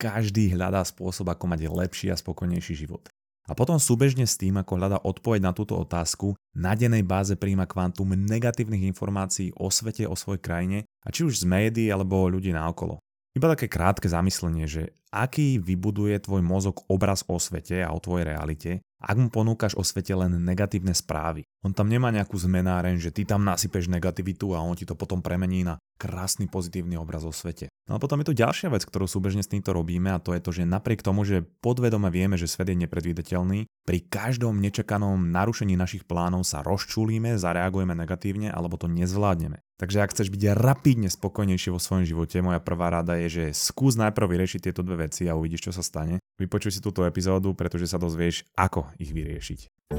každý hľadá spôsob, ako mať lepší a spokojnejší život. A potom súbežne s tým, ako hľadá odpoveď na túto otázku, na dennej báze príjma kvantum negatívnych informácií o svete, o svojej krajine, a či už z médií alebo ľudí naokolo. Iba také krátke zamyslenie, že aký vybuduje tvoj mozog obraz o svete a o tvojej realite, ak mu ponúkaš o svete len negatívne správy. On tam nemá nejakú zmenáren, že ty tam nasypeš negativitu a on ti to potom premení na krásny pozitívny obraz o svete. No a potom je tu ďalšia vec, ktorú súbežne s týmto robíme a to je to, že napriek tomu, že podvedome vieme, že svet je nepredvídateľný, pri každom nečakanom narušení našich plánov sa rozčulíme, zareagujeme negatívne alebo to nezvládneme. Takže ak chceš byť rapidne spokojnejší vo svojom živote, moja prvá rada je, že skús najprv vyriešiť tieto dve veci a uvidíš, čo sa stane. Vypočuj si túto epizódu, pretože sa dozvieš, ako ich vyriešiť.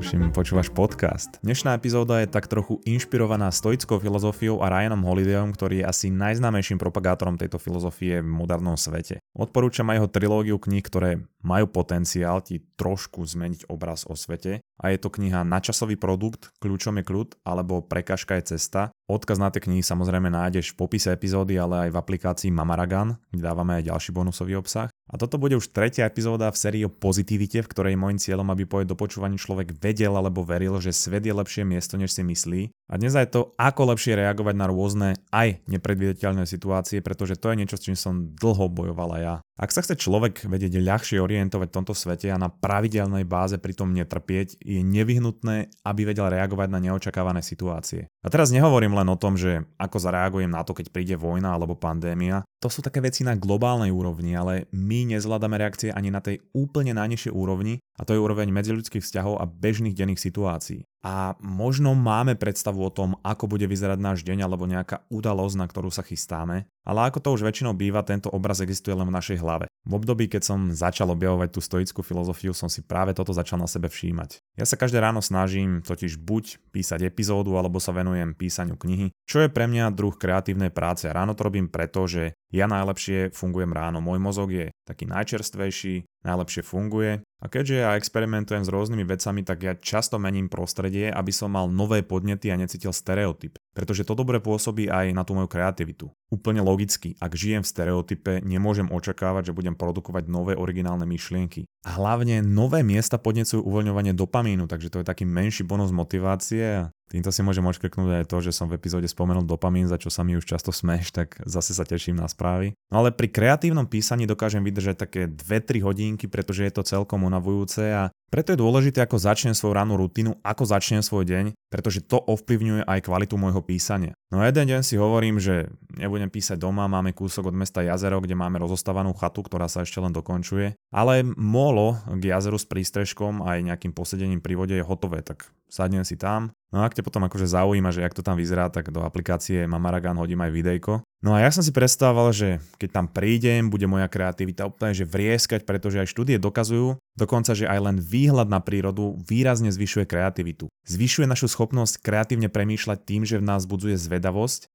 Tuším, počúvaš podcast. Dnešná epizóda je tak trochu inšpirovaná stoickou filozofiou a Ryanom Holidayom, ktorý je asi najznámejším propagátorom tejto filozofie v modernom svete. Odporúčam aj jeho trilógiu kníh, ktoré majú potenciál ti trošku zmeniť obraz o svete a je to kniha Načasový produkt, kľúčom je kľud alebo Prekažka je cesta. Odkaz na tie knihy samozrejme nájdeš v popise epizódy, ale aj v aplikácii Mamaragan, kde dávame aj ďalší bonusový obsah. A toto bude už tretia epizóda v sérii o pozitivite, v ktorej môjim cieľom, aby po do počúvaní človek vedel alebo veril, že svet je lepšie miesto, než si myslí. A dnes aj to, ako lepšie reagovať na rôzne aj nepredvídateľné situácie, pretože to je niečo, s čím som dlho bojovala ja. Ak sa chce človek vedieť ľahšie orientovať v tomto svete a na pravidelnej báze pritom netrpieť, je nevyhnutné, aby vedel reagovať na neočakávané situácie. A teraz nehovorím len o tom, že ako zareagujem na to, keď príde vojna alebo pandémia. To sú také veci na globálnej úrovni, ale my nezvládame reakcie ani na tej úplne najnižšej úrovni, a to je úroveň medziludských vzťahov a bežných denných situácií. A možno máme predstavu o tom, ako bude vyzerať náš deň alebo nejaká udalosť, na ktorú sa chystáme, ale ako to už väčšinou býva, tento obraz existuje len v našej hlave. V období, keď som začal objavovať tú stoickú filozofiu, som si práve toto začal na sebe všímať. Ja sa každé ráno snažím totiž buď písať epizódu, alebo sa venujem písaniu knihy, čo je pre mňa druh kreatívnej práce. Ráno to robím preto, že ja najlepšie fungujem ráno. Môj mozog je taký najčerstvejší, najlepšie funguje. A keďže ja experimentujem s rôznymi vecami, tak ja často mením prostredie, aby som mal nové podnety a necítil stereotyp. Pretože to dobre pôsobí aj na tú moju kreativitu. Úplne logicky, ak žijem v stereotype, nemôžem očakávať, že budem produkovať nové originálne myšlienky. A hlavne nové miesta podnecujú uvoľňovanie dopamínu, takže to je taký menší bonus motivácie Týmto si môžem odškrknúť aj to, že som v epizóde spomenul dopamín, za čo sa mi už často smeš, tak zase sa teším na správy. No ale pri kreatívnom písaní dokážem vydržať také 2-3 hodinky, pretože je to celkom unavujúce a preto je dôležité, ako začnem svoju rannú rutinu, ako začnem svoj deň, pretože to ovplyvňuje aj kvalitu môjho písania. No a jeden deň si hovorím, že nebudem písať doma, máme kúsok od mesta Jazero, kde máme rozostávanú chatu, ktorá sa ešte len dokončuje, ale molo k jazeru s prístrežkom aj nejakým posedením pri vode je hotové, tak sadnem si tam. No a ak te potom akože zaujíma, že jak to tam vyzerá, tak do aplikácie Mamaragan hodím aj videjko. No a ja som si predstavoval, že keď tam prídem, bude moja kreativita úplne že vrieskať, pretože aj štúdie dokazujú, dokonca, že aj len výhľad na prírodu výrazne zvyšuje kreativitu. Zvyšuje našu schopnosť kreatívne premýšľať tým, že v nás budzuje zvedavosť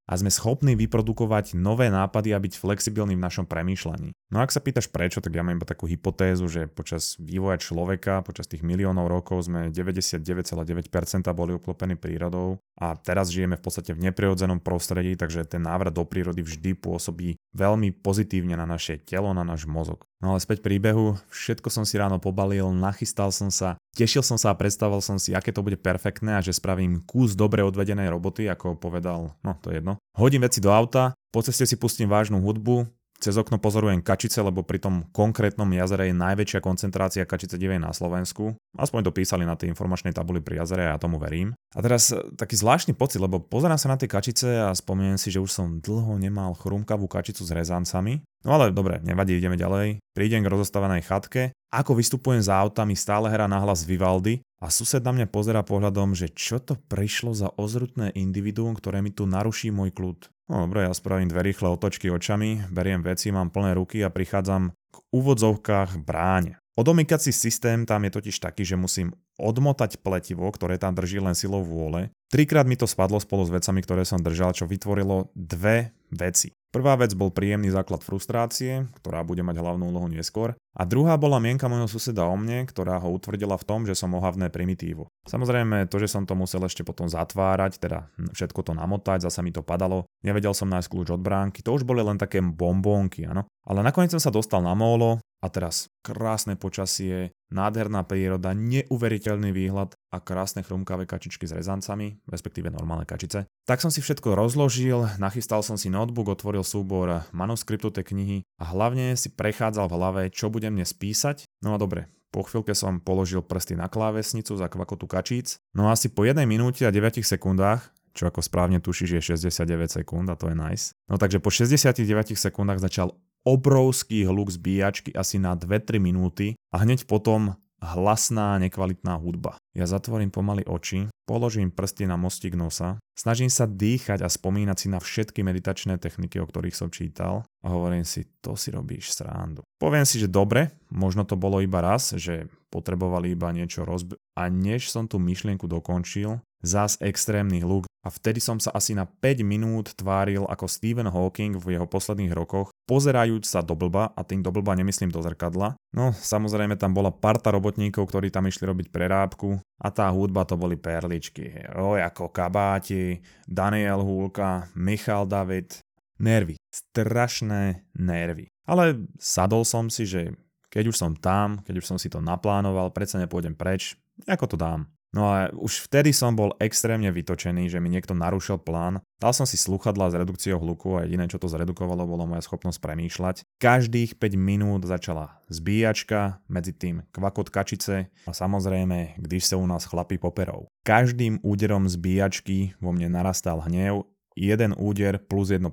a sme schopní vyprodukovať nové nápady a byť flexibilní v našom premýšľaní. No ak sa pýtaš prečo, tak ja mám iba takú hypotézu, že počas vývoja človeka, počas tých miliónov rokov sme 99,9% boli uklopení prírodou a teraz žijeme v podstate v neprirodzenom prostredí, takže ten návrat do prírody vždy pôsobí veľmi pozitívne na naše telo, na náš mozog. No ale späť príbehu, všetko som si ráno pobalil, nachystal som sa, tešil som sa a predstavoval som si, aké to bude perfektné a že spravím kus dobre odvedenej roboty, ako povedal, no to je jedno. Hodím veci do auta, po ceste si pustím vážnu hudbu, cez okno pozorujem kačice, lebo pri tom konkrétnom jazere je najväčšia koncentrácia kačice divej na Slovensku. Aspoň to písali na tej informačnej tabuli pri jazere a ja tomu verím. A teraz e, taký zvláštny pocit, lebo pozerám sa na tie kačice a spomeniem si, že už som dlho nemal chrumkavú kačicu s rezancami. No ale dobre, nevadí, ideme ďalej. Prídem k rozostávanej chatke. Ako vystupujem za autami, stále hrá nahlas Vivaldy a sused na mňa pozera pohľadom, že čo to prišlo za ozrutné individuum, ktoré mi tu naruší môj kľud. No dobre, ja spravím dve rýchle otočky očami, beriem veci, mám plné ruky a prichádzam k úvodzovkách bráne. Odomykací systém tam je totiž taký, že musím odmotať pletivo, ktoré tam drží len silou vôle. Trikrát mi to spadlo spolu s vecami, ktoré som držal, čo vytvorilo dve veci. Prvá vec bol príjemný základ frustrácie, ktorá bude mať hlavnú úlohu neskôr. A druhá bola mienka môjho suseda o mne, ktorá ho utvrdila v tom, že som ohavné primitívu. Samozrejme, to, že som to musel ešte potom zatvárať, teda všetko to namotať, zasa mi to padalo, nevedel som nájsť kľúč od bránky, to už boli len také bombónky, áno. Ale nakoniec som sa dostal na molo a teraz krásne počasie, nádherná príroda, neuveriteľný výhľad a krásne chrumkavé kačičky s rezancami, respektíve normálne kačice. Tak som si všetko rozložil, nachystal som si notebook, otvoril súbor manuskriptu tej knihy a hlavne si prechádzal v hlave, čo budem dnes písať. No a dobre, po chvíľke som položil prsty na klávesnicu za kvakotu kačíc. No a asi po 1 minúte a 9 sekundách čo ako správne tušíš je 69 sekúnd a to je nice. No takže po 69 sekundách začal obrovský hluk zbíjačky asi na 2-3 minúty a hneď potom hlasná, nekvalitná hudba. Ja zatvorím pomaly oči, položím prsty na mostík nosa, snažím sa dýchať a spomínať si na všetky meditačné techniky, o ktorých som čítal a hovorím si, to si robíš srandu. Poviem si, že dobre, možno to bolo iba raz, že potrebovali iba niečo rozbi- a než som tú myšlienku dokončil, zás extrémny hluk a vtedy som sa asi na 5 minút tváril ako Stephen Hawking v jeho posledných rokoch, pozerajúc sa do blba, a tým do blba nemyslím do zrkadla. No, samozrejme tam bola parta robotníkov, ktorí tam išli robiť prerábku a tá hudba to boli perličky. O, ako Kabáti, Daniel Húlka, Michal David. Nervy. Strašné nervy. Ale sadol som si, že keď už som tam, keď už som si to naplánoval, predsa nepôjdem preč, ako to dám. No a už vtedy som bol extrémne vytočený, že mi niekto narušil plán. Dal som si sluchadla s redukciou hluku a jediné, čo to zredukovalo, bolo moja schopnosť premýšľať. Každých 5 minút začala zbíjačka, medzi tým kvakot kačice a samozrejme, když sa u nás chlapí poperov. Každým úderom zbíjačky vo mne narastal hnev jeden úder plus 1%,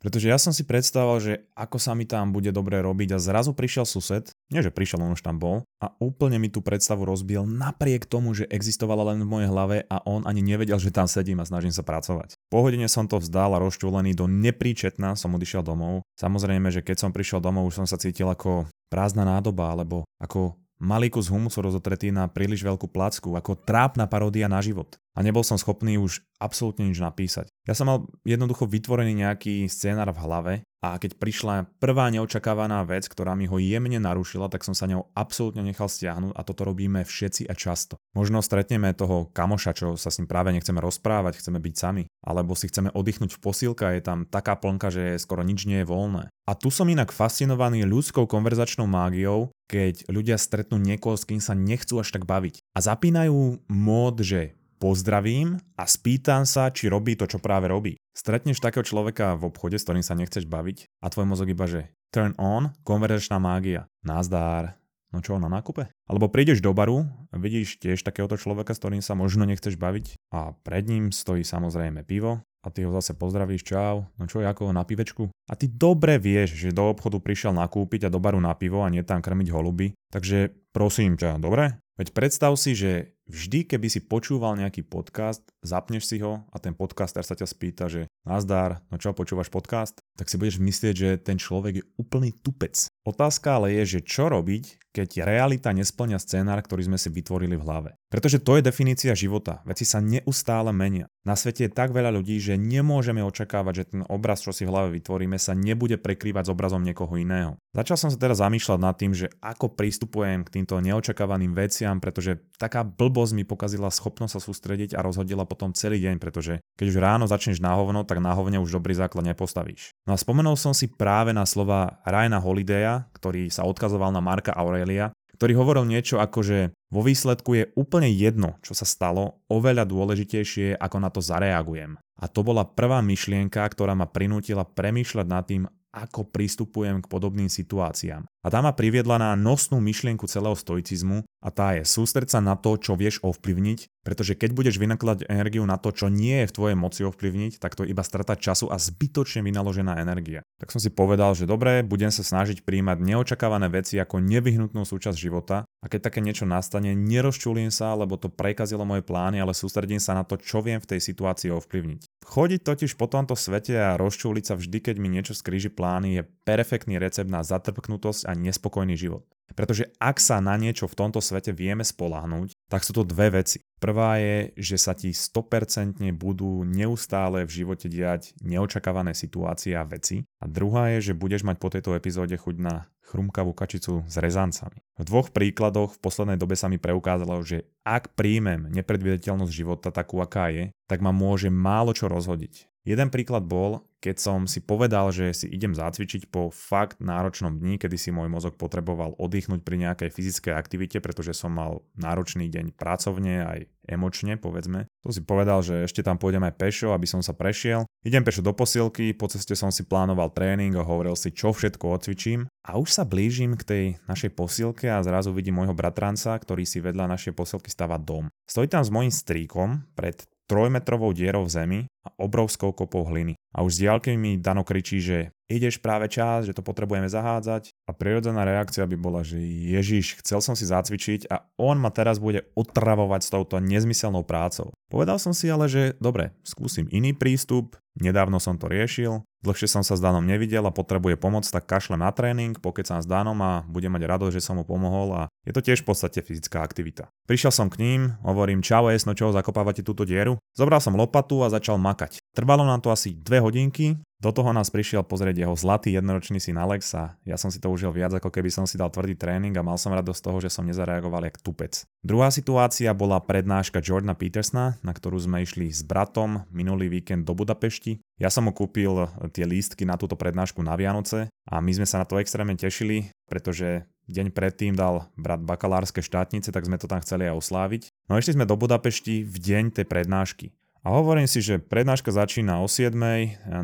pretože ja som si predstavoval, že ako sa mi tam bude dobre robiť a zrazu prišiel sused, nie že prišiel, on už tam bol, a úplne mi tú predstavu rozbil napriek tomu, že existovala len v mojej hlave a on ani nevedel, že tam sedím a snažím sa pracovať. Po hodine som to vzdal a rozčúlený do nepríčetna som odišiel domov. Samozrejme, že keď som prišiel domov, už som sa cítil ako prázdna nádoba alebo ako malý kus humusu rozotretý na príliš veľkú placku, ako trápna paródia na život. A nebol som schopný už absolútne nič napísať. Ja som mal jednoducho vytvorený nejaký scénar v hlave a keď prišla prvá neočakávaná vec, ktorá mi ho jemne narušila, tak som sa ňou absolútne nechal stiahnuť a toto robíme všetci a často. Možno stretneme toho kamoša, čo sa s ním práve nechceme rozprávať, chceme byť sami, alebo si chceme oddychnúť v posílka, je tam taká plnka, že skoro nič nie je voľné. A tu som inak fascinovaný ľudskou konverzačnou mágiou, keď ľudia stretnú niekoho, s kým sa nechcú až tak baviť. A zapínajú mód, že pozdravím a spýtam sa, či robí to, čo práve robí. Stretneš takého človeka v obchode, s ktorým sa nechceš baviť a tvoj mozog iba, že turn on, konverzačná mágia. Nazdár. No čo, na nákupe? Alebo prídeš do baru, vidíš tiež takéhoto človeka, s ktorým sa možno nechceš baviť a pred ním stojí samozrejme pivo a ty ho zase pozdravíš, čau, no čo, ako na pivečku? A ty dobre vieš, že do obchodu prišiel nakúpiť a do baru na pivo a nie tam krmiť holuby, takže prosím ťa, dobre? Veď predstav si, že vždy, keby si počúval nejaký podcast, zapneš si ho a ten podcaster sa ťa spýta, že nazdar, no čo, počúvaš podcast? Tak si budeš myslieť, že ten človek je úplný tupec. Otázka ale je, že čo robiť, keď realita nesplňa scénár, ktorý sme si vytvorili v hlave. Pretože to je definícia života. Veci sa neustále menia. Na svete je tak veľa ľudí, že nemôžeme očakávať, že ten obraz, čo si v hlave vytvoríme, sa nebude prekrývať s obrazom niekoho iného. Začal som sa teraz zamýšľať nad tým, že ako pristupujem k týmto neočakávaným veciam, pretože taká blbosť mi pokazila schopnosť sa sústrediť a rozhodila potom celý deň, pretože keď už ráno začneš na hovno, tak na hovne už dobrý základ nepostavíš. No a spomenul som si práve na slova Ryana Holidaya, ktorý sa odkazoval na Marka Aurelia, ktorý hovoril niečo ako, že vo výsledku je úplne jedno, čo sa stalo, oveľa dôležitejšie, ako na to zareagujem. A to bola prvá myšlienka, ktorá ma prinútila premýšľať nad tým, ako pristupujem k podobným situáciám. A tá ma priviedla na nosnú myšlienku celého stoicizmu a tá je sústreť sa na to, čo vieš ovplyvniť, pretože keď budeš vynakladať energiu na to, čo nie je v tvojej moci ovplyvniť, tak to iba strata času a zbytočne vynaložená energia. Tak som si povedal, že dobre, budem sa snažiť príjmať neočakávané veci ako nevyhnutnú súčasť života a keď také niečo nastane, nerozčulím sa, lebo to prekazilo moje plány, ale sústredím sa na to, čo viem v tej situácii ovplyvniť. Chodiť totiž po tomto svete a rozčúliť sa vždy, keď mi niečo skríži plány, je perfektný recept na zatrpknutosť a nespokojný život. Pretože ak sa na niečo v tomto svete vieme spolahnúť, tak sú to dve veci. Prvá je, že sa ti 100% budú neustále v živote diať neočakávané situácie a veci. A druhá je, že budeš mať po tejto epizóde chuť na chrumkavú kačicu s rezancami. V dvoch príkladoch v poslednej dobe sa mi preukázalo, že ak príjmem nepredvidateľnosť života takú, aká je, tak ma môže málo čo rozhodiť. Jeden príklad bol, keď som si povedal, že si idem zacvičiť po fakt náročnom dni, kedy si môj mozog potreboval oddychnúť pri nejakej fyzickej aktivite, pretože som mal náročný deň pracovne aj emočne, povedzme. To si povedal, že ešte tam pôjdem aj pešo, aby som sa prešiel. Idem pešo do posilky, po ceste som si plánoval tréning a hovoril si, čo všetko odcvičím. A už sa blížim k tej našej posilke a zrazu vidím môjho bratranca, ktorý si vedľa našej posilky stáva dom. Stojí tam s mojím stríkom pred trojmetrovou dierou v zemi a obrovskou kopou hliny. A už z diálky mi Dano kričí, že ideš práve čas, že to potrebujeme zahádzať a prirodzená reakcia by bola, že Ježiš, chcel som si zacvičiť a on ma teraz bude otravovať s touto nezmyselnou prácou. Povedal som si ale, že dobre, skúsim iný prístup, nedávno som to riešil, dlhšie som sa s Danom nevidel a potrebuje pomoc, tak kašlem na tréning, pokiaľ sa s Danom a budem mať radosť, že som mu pomohol a je to tiež v podstate fyzická aktivita. Prišiel som k ním, hovorím čau esno, čo zakopávate túto dieru. Zobral som lopatu a začal makať. Trvalo nám to asi 2 hodinky, do toho nás prišiel pozrieť jeho zlatý jednoročný syn Alex a ja som si to užil viac ako keby som si dal tvrdý tréning a mal som radosť z toho, že som nezareagoval jak tupec. Druhá situácia bola prednáška Jordana Petersna, na ktorú sme išli s bratom minulý víkend do Budapešti. Ja som mu kúpil tie lístky na túto prednášku na Vianoce a my sme sa na to extrémne tešili, pretože deň predtým dal brat bakalárske štátnice, tak sme to tam chceli aj osláviť. No išli sme do Budapešti v deň tej prednášky. A hovorím si, že prednáška začína o 7,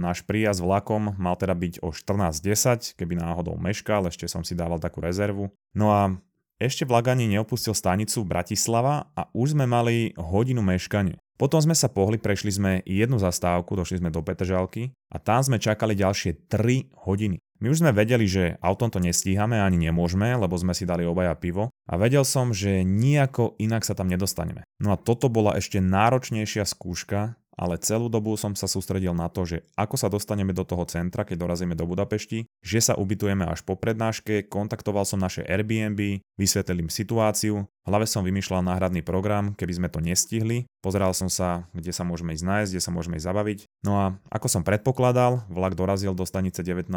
náš príjazd vlakom mal teda byť o 14.10, keby náhodou meškal, ešte som si dával takú rezervu. No a ešte vlak ani neopustil stanicu Bratislava a už sme mali hodinu meškanie. Potom sme sa pohli, prešli sme jednu zastávku, došli sme do Petržalky a tam sme čakali ďalšie 3 hodiny. My už sme vedeli, že autom to nestíhame ani nemôžeme, lebo sme si dali obaja pivo a vedel som, že nejako inak sa tam nedostaneme. No a toto bola ešte náročnejšia skúška, ale celú dobu som sa sústredil na to, že ako sa dostaneme do toho centra, keď dorazíme do Budapešti, že sa ubytujeme až po prednáške, kontaktoval som naše Airbnb, vysvetlil im situáciu, v hlave som vymýšľal náhradný program, keby sme to nestihli, pozeral som sa, kde sa môžeme ísť nájsť, kde sa môžeme ísť zabaviť. No a ako som predpokladal, vlak dorazil do stanice 19.00,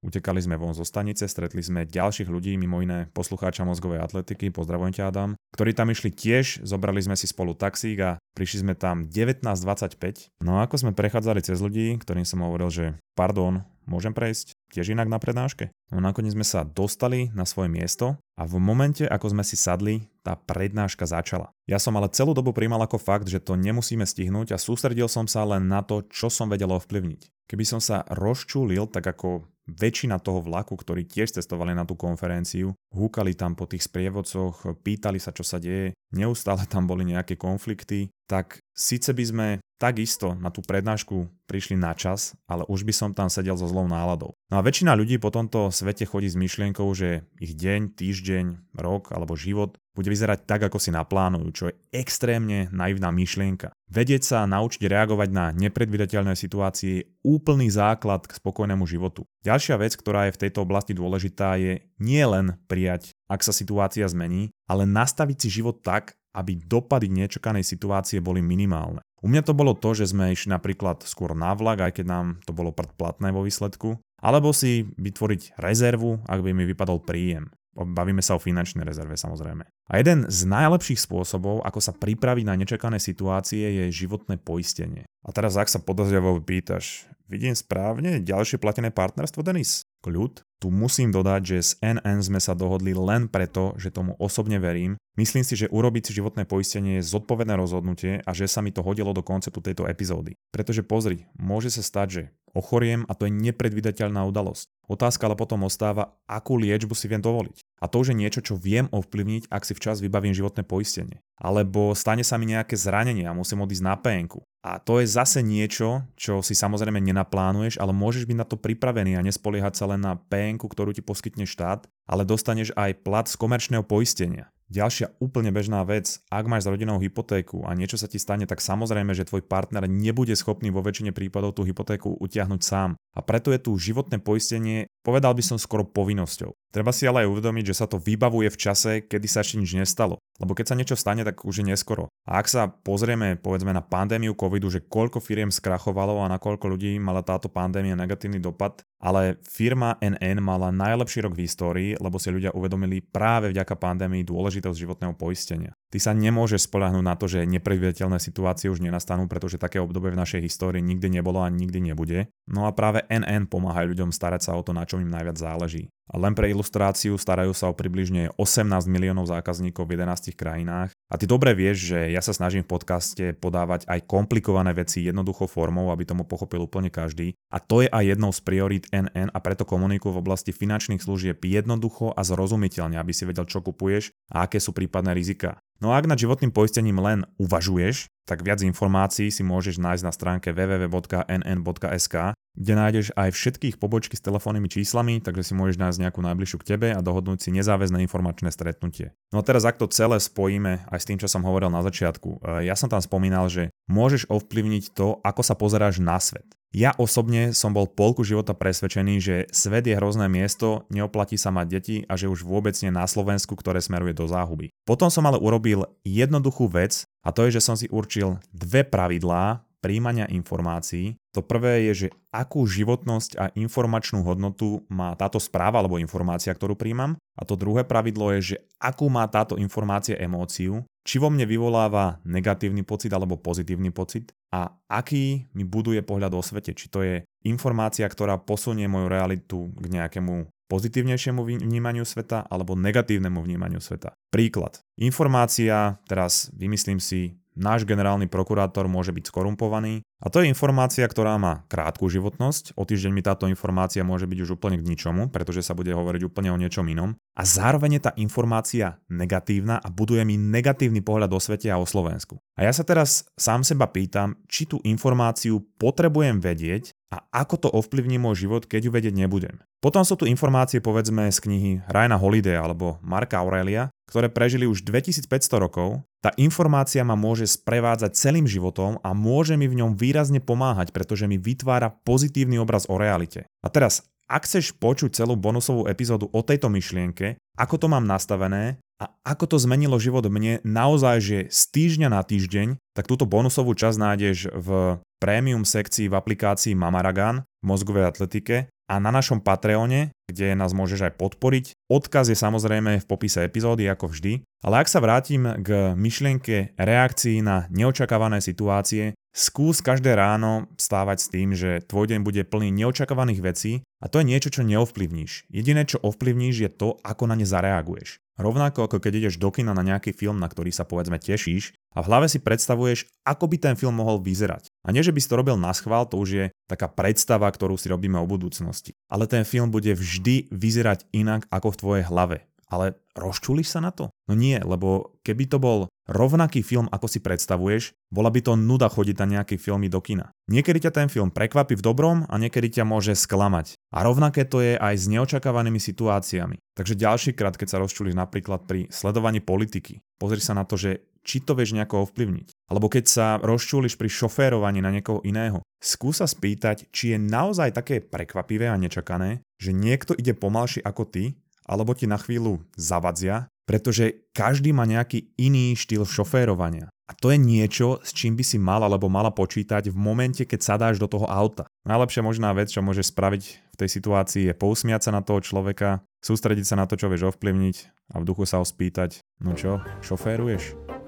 utekali sme von zo stanice, stretli sme ďalších ľudí, mimo iné poslucháča mozgovej atletiky, pozdravujem ťa Adam, ktorí tam išli tiež, zobrali sme si spolu taxík a prišli sme tam 19.25. No a ako sme prechádzali cez ľudí, ktorým som hovoril, že pardon, môžem prejsť tiež inak na prednáške? No nakoniec sme sa dostali na svoje miesto a v momente, ako sme si sadli, tá prednáška začala. Ja som ale celú dobu príjmal ako fakt, že to nemusíme stihnúť a sústredil som sa len na to, čo som vedel ovplyvniť. Keby som sa rozčúlil, tak ako väčšina toho vlaku, ktorí tiež cestovali na tú konferenciu, húkali tam po tých sprievodcoch, pýtali sa, čo sa deje, neustále tam boli nejaké konflikty, tak síce by sme takisto na tú prednášku prišli na čas, ale už by som tam sedel so zlou náladou. No a väčšina ľudí po tomto svete chodí s myšlienkou, že ich deň, týždeň, rok alebo život bude vyzerať tak, ako si naplánujú, čo je extrémne naivná myšlienka. Vedieť sa naučiť reagovať na nepredvydateľné situácie je úplný základ k spokojnému životu. Ďalšia vec, ktorá je v tejto oblasti dôležitá, je nie len prijať, ak sa situácia zmení, ale nastaviť si život tak, aby dopady nečakanej situácie boli minimálne. U mňa to bolo to, že sme išli napríklad skôr na vlak, aj keď nám to bolo predplatné vo výsledku, alebo si vytvoriť rezervu, ak by mi vypadol príjem. Bavíme sa o finančnej rezerve samozrejme. A jeden z najlepších spôsobov, ako sa pripraviť na nečakané situácie, je životné poistenie. A teraz ak sa podozriavo pýtaš, vidím správne ďalšie platené partnerstvo, Denis? Kľud? Tu musím dodať, že s NN sme sa dohodli len preto, že tomu osobne verím. Myslím si, že urobiť si životné poistenie je zodpovedné rozhodnutie a že sa mi to hodilo do konceptu tejto epizódy. Pretože pozri, môže sa stať, že ochoriem a to je nepredvydateľná udalosť. Otázka ale potom ostáva, akú liečbu si viem dovoliť. A to už je niečo, čo viem ovplyvniť, ak si včas vybavím životné poistenie. Alebo stane sa mi nejaké zranenie a musím odísť na PNK. A to je zase niečo, čo si samozrejme nenaplánuješ, ale môžeš byť na to pripravený a nespoliehať sa len na PN, ktorú ti poskytne štát, ale dostaneš aj plat z komerčného poistenia. Ďalšia úplne bežná vec, ak máš s rodinou hypotéku a niečo sa ti stane, tak samozrejme, že tvoj partner nebude schopný vo väčšine prípadov tú hypotéku utiahnuť sám. A preto je tu životné poistenie, povedal by som skoro povinnosťou. Treba si ale aj uvedomiť, že sa to vybavuje v čase, kedy sa ešte nič nestalo. Lebo keď sa niečo stane, tak už je neskoro. A ak sa pozrieme povedzme na pandémiu covidu, že koľko firiem skrachovalo a na koľko ľudí mala táto pandémia negatívny dopad, ale firma NN mala najlepší rok v histórii, lebo si ľudia uvedomili práve vďaka pandémii dôležitosť životného poistenia. Ty sa nemôžeš spolahnúť na to, že nepredvidateľné situácie už nenastanú, pretože také obdobie v našej histórii nikdy nebolo a nikdy nebude. No a práve NN pomáhajú ľuďom starať sa o to, na čom im najviac záleží. Len pre ilustráciu starajú sa o približne 18 miliónov zákazníkov v 11 krajinách. A ty dobre vieš, že ja sa snažím v podcaste podávať aj komplikované veci jednoduchou formou, aby tomu pochopil úplne každý. A to je aj jednou z priorít NN a preto komunikujú v oblasti finančných služieb jednoducho a zrozumiteľne, aby si vedel, čo kupuješ a aké sú prípadné rizika. No a ak nad životným poistením len uvažuješ, tak viac informácií si môžeš nájsť na stránke www.nn.sk, kde nájdeš aj všetkých pobočky s telefónnymi číslami, takže si môžeš nájsť nejakú najbližšiu k tebe a dohodnúť si nezáväzné informačné stretnutie. No a teraz ak to celé spojíme aj s tým, čo som hovoril na začiatku, e, ja som tam spomínal, že môžeš ovplyvniť to, ako sa pozeráš na svet. Ja osobne som bol polku života presvedčený, že svet je hrozné miesto, neoplatí sa mať deti a že už vôbec nie na Slovensku, ktoré smeruje do záhuby. Potom som ale urobil jednoduchú vec a to je, že som si určil dve pravidlá príjmania informácií. To prvé je, že akú životnosť a informačnú hodnotu má táto správa alebo informácia, ktorú príjmam. A to druhé pravidlo je, že akú má táto informácia emóciu, či vo mne vyvoláva negatívny pocit alebo pozitívny pocit a aký mi buduje pohľad o svete. Či to je informácia, ktorá posunie moju realitu k nejakému pozitívnejšiemu vnímaniu sveta alebo negatívnemu vnímaniu sveta. Príklad. Informácia, teraz vymyslím si, náš generálny prokurátor môže byť skorumpovaný a to je informácia, ktorá má krátku životnosť. O týždeň mi táto informácia môže byť už úplne k ničomu, pretože sa bude hovoriť úplne o niečom inom. A zároveň je tá informácia negatívna a buduje mi negatívny pohľad o svete a o Slovensku. A ja sa teraz sám seba pýtam, či tú informáciu potrebujem vedieť a ako to ovplyvní môj život, keď ju vedieť nebudem. Potom sú tu informácie povedzme z knihy Ryana Holiday alebo Marka Aurelia, ktoré prežili už 2500 rokov tá informácia ma môže sprevádzať celým životom a môže mi v ňom výrazne pomáhať, pretože mi vytvára pozitívny obraz o realite. A teraz, ak chceš počuť celú bonusovú epizódu o tejto myšlienke, ako to mám nastavené a ako to zmenilo život mne naozaj, že z týždňa na týždeň, tak túto bonusovú časť nájdeš v prémium sekcii v aplikácii Mamaragan v mozgovej atletike a na našom Patreone, kde nás môžeš aj podporiť. Odkaz je samozrejme v popise epizódy ako vždy, ale ak sa vrátim k myšlienke reakcií na neočakávané situácie, skús každé ráno stávať s tým, že tvoj deň bude plný neočakávaných vecí a to je niečo, čo neovplyvníš. Jediné, čo ovplyvníš je to, ako na ne zareaguješ. Rovnako ako keď ideš do kina na nejaký film, na ktorý sa povedzme tešíš a v hlave si predstavuješ, ako by ten film mohol vyzerať. A nie, že by si to robil na schvál, to už je taká predstava, ktorú si robíme o budúcnosti. Ale ten film bude vždy vyzerať inak ako v tvojej hlave. Ale rozčulíš sa na to? No nie, lebo keby to bol rovnaký film, ako si predstavuješ, bola by to nuda chodiť na nejaké filmy do kina. Niekedy ťa ten film prekvapí v dobrom a niekedy ťa môže sklamať. A rovnaké to je aj s neočakávanými situáciami. Takže ďalší krát, keď sa rozčulíš napríklad pri sledovaní politiky, pozri sa na to, že či to vieš nejako ovplyvniť. Alebo keď sa rozčúliš pri šoférovaní na niekoho iného, skúsa spýtať, či je naozaj také prekvapivé a nečakané, že niekto ide pomalšie ako ty alebo ti na chvíľu zavadzia, pretože každý má nejaký iný štýl šoférovania. A to je niečo, s čím by si mal alebo mala počítať v momente, keď sadáš do toho auta. Najlepšia možná vec, čo môžeš spraviť v tej situácii, je pousmiať sa na toho človeka, sústrediť sa na to, čo vieš ovplyvniť a v duchu sa ho spýtať, no čo, šoféruješ?